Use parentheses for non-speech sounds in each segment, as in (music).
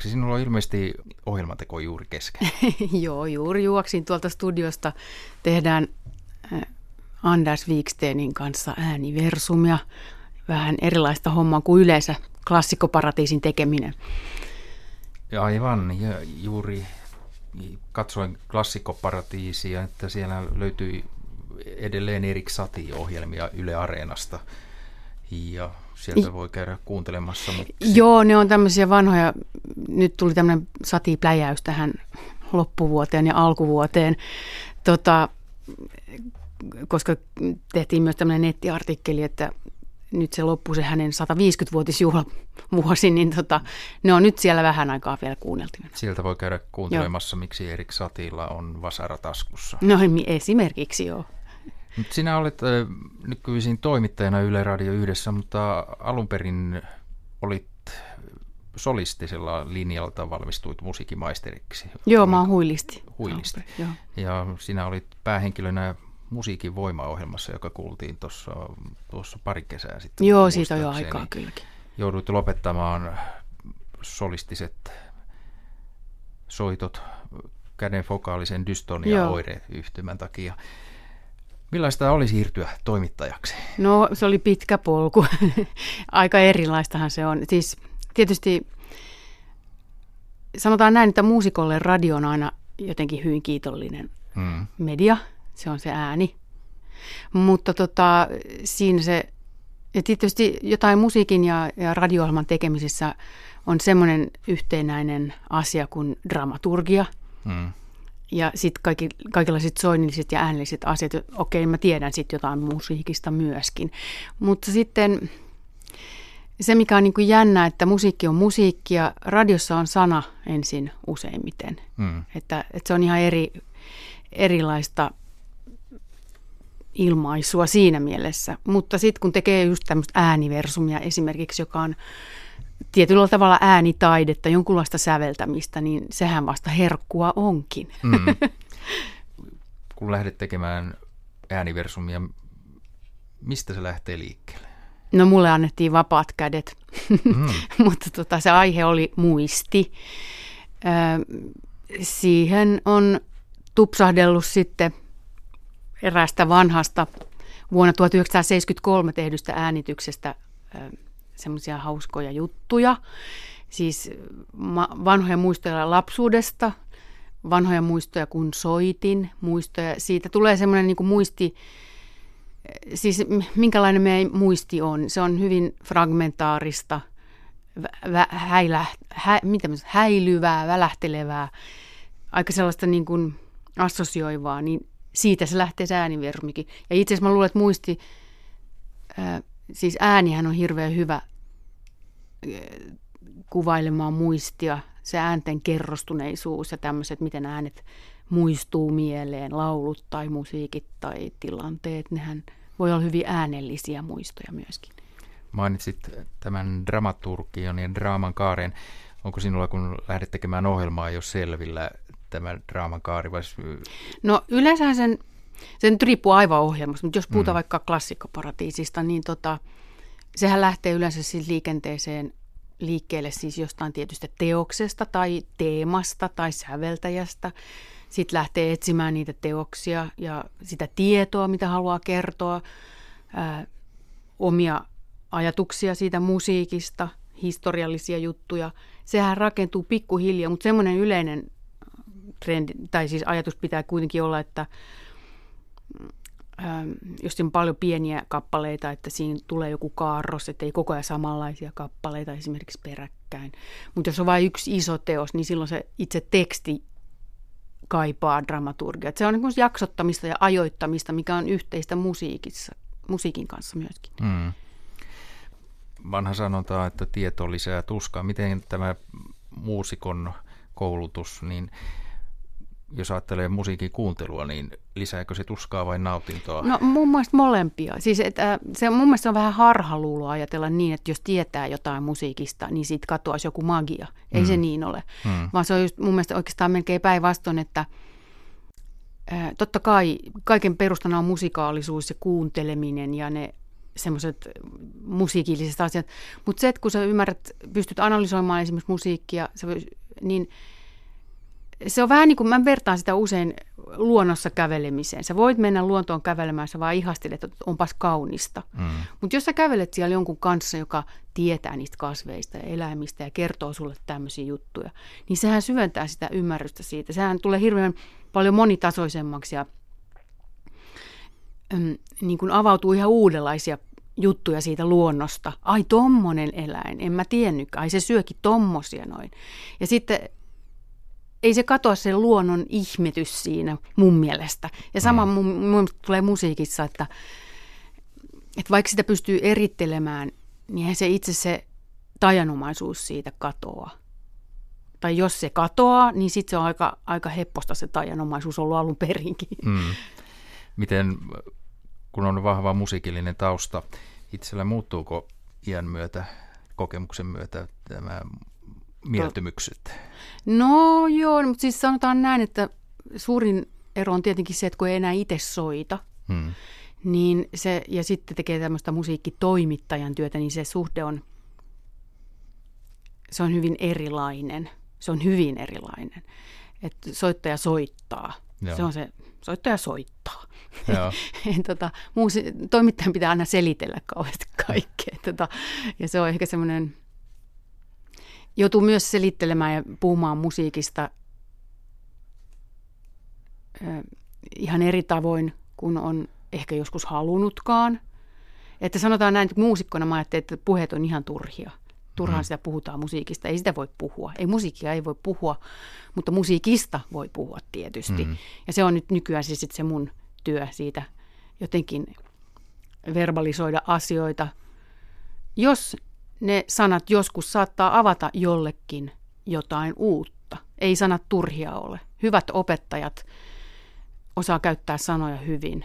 Sinulla on ilmeisesti ohjelmateko juuri kesken. (laughs) Joo, juuri juoksin tuolta studiosta. Tehdään äh, Anders Wikstenin kanssa ääniversumia. Vähän erilaista hommaa kuin yleensä klassikkoparatiisin tekeminen. Aivan, ja juuri katsoin klassikkoparatiisia, että siellä löytyi edelleen Erik Sati-ohjelmia Yle Areenasta. Ja sieltä voi käydä kuuntelemassa. Mutta... Joo, ne on tämmöisiä vanhoja, nyt tuli tämmöinen satipläjäys tähän loppuvuoteen ja alkuvuoteen, tota, koska tehtiin myös tämmöinen nettiartikkeli, että nyt se loppui se hänen 150-vuotisjuhlavuosi, niin tota, ne on nyt siellä vähän aikaa vielä kuunneltu. Sieltä voi käydä kuuntelemassa, joo. miksi Erik Satilla on vasara taskussa. No esimerkiksi joo. Mutta sinä olet äh, nykyisin toimittajana Yle Radio yhdessä, mutta alun perin olit solistisella linjalta valmistuit musiikimaisteriksi. Joo, mä oon huilisti. Huilisti. Alper, ja sinä olit päähenkilönä musiikin voimaohjelmassa, joka kuultiin tuossa, tuossa pari kesää sitten. Joo, siitä on jo aikaa kylläkin. Jouduit lopettamaan solistiset soitot käden fokaalisen dystonia oireyhtymän takia. Millaista oli siirtyä toimittajaksi? No se oli pitkä polku. (laughs) Aika erilaistahan se on. Siis tietysti sanotaan näin, että muusikolle radio on aina jotenkin hyvin kiitollinen hmm. media. Se on se ääni. Mutta tota, siinä se, ja tietysti jotain musiikin ja, ja radio tekemisessä on semmoinen yhteenäinen asia kuin dramaturgia. Hmm. Ja sitten kaikki, kaikenlaiset soinnilliset ja äänelliset asiat, okei mä tiedän sitten jotain musiikista myöskin. Mutta sitten se, mikä on niin kuin jännä, että musiikki on musiikkia, radiossa on sana ensin useimmiten. Mm. Että, että se on ihan eri, erilaista ilmaisua siinä mielessä. Mutta sitten kun tekee just tämmöistä ääniversumia esimerkiksi, joka on tietyllä tavalla äänitaidetta, jonkunlaista säveltämistä, niin sehän vasta herkkua onkin. Mm. (laughs) Kun lähdet tekemään ääniversumia, mistä se lähtee liikkeelle? No mulle annettiin vapaat kädet, mm. (laughs) mutta tota, se aihe oli muisti. Ö, siihen on tupsahdellut sitten eräästä vanhasta vuonna 1973 tehdystä äänityksestä semmoisia hauskoja juttuja. Siis vanhoja muistoja lapsuudesta, vanhoja muistoja kun soitin, muistoja. Siitä tulee semmoinen niin muisti, siis minkälainen meidän muisti on. Se on hyvin fragmentaarista, vä, häilä, hä, mitä häilyvää, välähtelevää, aika sellaista niin kuin assosioivaa, niin siitä se lähtee se äänivermikin. Ja itse asiassa mä luulen, että muisti, ää, siis äänihän on hirveän hyvä kuvailemaan muistia, se äänten kerrostuneisuus ja tämmöiset, miten äänet muistuu mieleen, laulut tai musiikit tai tilanteet, nehän voi olla hyvin äänellisiä muistoja myöskin. Mainitsit tämän dramaturgion ja draaman kaaren. Onko sinulla, kun lähdet tekemään ohjelmaa, jo selvillä tämä draaman kaari? Vai... No yleensä sen, sen nyt riippuu aivan ohjelmasta, mutta jos puhutaan mm. vaikka klassikkoparatiisista, niin tota, sehän lähtee yleensä siis liikenteeseen liikkeelle siis jostain tietystä teoksesta tai teemasta tai säveltäjästä. Sitten lähtee etsimään niitä teoksia ja sitä tietoa, mitä haluaa kertoa, ää, omia ajatuksia siitä musiikista, historiallisia juttuja. Sehän rakentuu pikkuhiljaa, mutta semmoinen yleinen trendi, tai siis ajatus pitää kuitenkin olla, että jos on paljon pieniä kappaleita, että siinä tulee joku kaarros, että ei koko ajan samanlaisia kappaleita esimerkiksi peräkkäin. Mutta jos on vain yksi iso teos, niin silloin se itse teksti kaipaa dramaturgia. Se on niin jaksottamista ja ajoittamista, mikä on yhteistä musiikissa, musiikin kanssa myöskin. Mm. Vanha sanonta, että tieto lisää tuskaa. Miten tämä muusikon koulutus, niin jos ajattelee musiikin kuuntelua, niin lisääkö se tuskaa vai nautintoa? No mun mielestä molempia. Siis, että se, mun mielestä se on vähän harhaluulo ajatella niin, että jos tietää jotain musiikista, niin siitä katoaisi joku magia. Ei mm. se niin ole. Mm. Vaan se on just mun mielestä oikeastaan melkein päinvastoin, että ää, totta kai kaiken perustana on musikaalisuus ja kuunteleminen ja ne semmoiset musiikilliset asiat. Mutta se, että kun sä ymmärrät, pystyt analysoimaan esimerkiksi musiikkia, niin se on vähän niin kuin, mä vertaan sitä usein luonnossa kävelemiseen. Sä voit mennä luontoon kävelemään, sä vaan ihastelet, että onpas kaunista. Mm. Mutta jos sä kävelet siellä jonkun kanssa, joka tietää niistä kasveista ja eläimistä ja kertoo sulle tämmöisiä juttuja, niin sehän syventää sitä ymmärrystä siitä. Sehän tulee hirveän paljon monitasoisemmaksi ja äm, niin kuin avautuu ihan uudenlaisia juttuja siitä luonnosta. Ai tommonen eläin, en mä tiennytkään, ai se syökin tommosia noin. Ja sitten ei se katoa se luonnon ihmetys siinä mun mielestä. Ja sama mm. mun, mun tulee musiikissa, että, että vaikka sitä pystyy erittelemään, niin se itse se tajanomaisuus siitä katoaa. Tai jos se katoaa, niin sitten se on aika, aika hepposta se tajanomaisuus ollut alun perinkin. Mm. Miten, kun on vahva musiikillinen tausta, itsellä muuttuuko iän myötä, kokemuksen myötä tämä mieltymykset? No joo, mutta siis sanotaan näin, että suurin ero on tietenkin se, että kun ei enää itse soita, hmm. niin se, ja sitten tekee tämmöistä musiikkitoimittajan työtä, niin se suhde on, se on hyvin erilainen. Se on hyvin erilainen. Että soittaja soittaa. Joo. Se on se, soittaja soittaa. Joo. (laughs) tota, muusi, toimittajan pitää aina selitellä kauheasti kaikkea. Tota, ja se on ehkä semmoinen joutuu myös selittelemään ja puhumaan musiikista ihan eri tavoin kuin on ehkä joskus halunnutkaan. Että sanotaan näin, että muusikkona mä ajattelin, että puheet on ihan turhia. Turhaan mm. sitä puhutaan musiikista. Ei sitä voi puhua. Ei musiikkia ei voi puhua, mutta musiikista voi puhua tietysti. Mm. Ja se on nyt nykyään siis se mun työ siitä jotenkin verbalisoida asioita. Jos ne sanat joskus saattaa avata jollekin jotain uutta. Ei sanat turhia ole. Hyvät opettajat osaa käyttää sanoja hyvin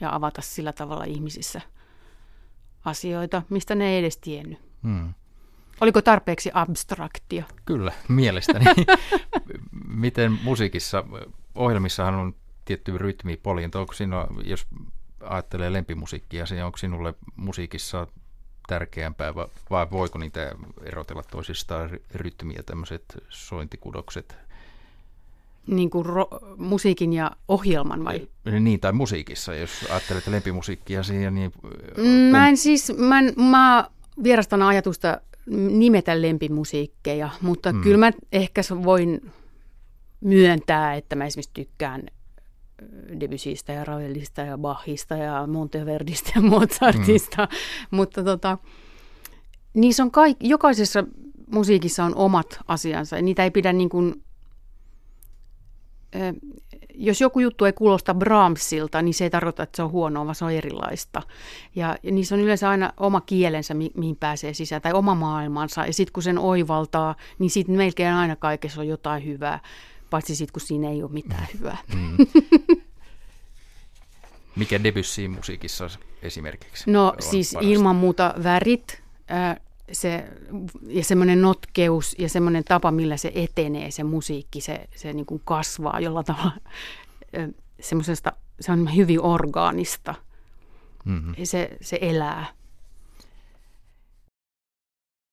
ja avata sillä tavalla ihmisissä asioita, mistä ne ei edes tiennyt. Hmm. Oliko tarpeeksi abstraktia? Kyllä, mielestäni. (laughs) Miten musiikissa, ohjelmissahan on tietty rytmi, poljinto. Onko sinua, jos ajattelee lempimusiikkia, niin onko sinulle musiikissa tärkeämpää, vai voiko niitä erotella toisistaan rytmiä, tämmöiset sointikudokset? Niin kuin ro- musiikin ja ohjelman vai? Niin, tai musiikissa, jos ajattelet lempimusiikkia siihen. Niin, mm, mä en siis, mä, en, mä vierastan ajatusta nimetä lempimusiikkeja, mutta hmm. kyllä mä ehkä voin myöntää, että mä esimerkiksi tykkään Debussystä ja Ravelista ja Bachista ja Monteverdistä ja Mozartista, mm. (laughs) mutta tota, niissä on kaik, jokaisessa musiikissa on omat asiansa. Niitä ei pidä niin kuin, jos joku juttu ei kuulosta Brahmsilta, niin se ei tarkoita, että se on huonoa, vaan se on erilaista. Ja, ja niissä on yleensä aina oma kielensä, mi- mihin pääsee sisään, tai oma maailmansa. Ja sitten kun sen oivaltaa, niin sitten melkein aina kaikessa on jotain hyvää paitsi sitten kun siinä ei ole mitään hyvää. Mm. Mikä Debussyin musiikissa esimerkiksi? No on siis parasta? ilman muuta värit, se, ja semmoinen notkeus ja semmoinen tapa, millä se etenee, se musiikki, se, se niin kuin kasvaa jolla tavalla semmoisesta, se on hyvin orgaanista. Mm-hmm. Se, se elää